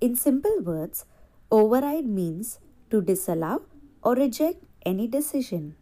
In simple words, override means to disallow or reject any decision.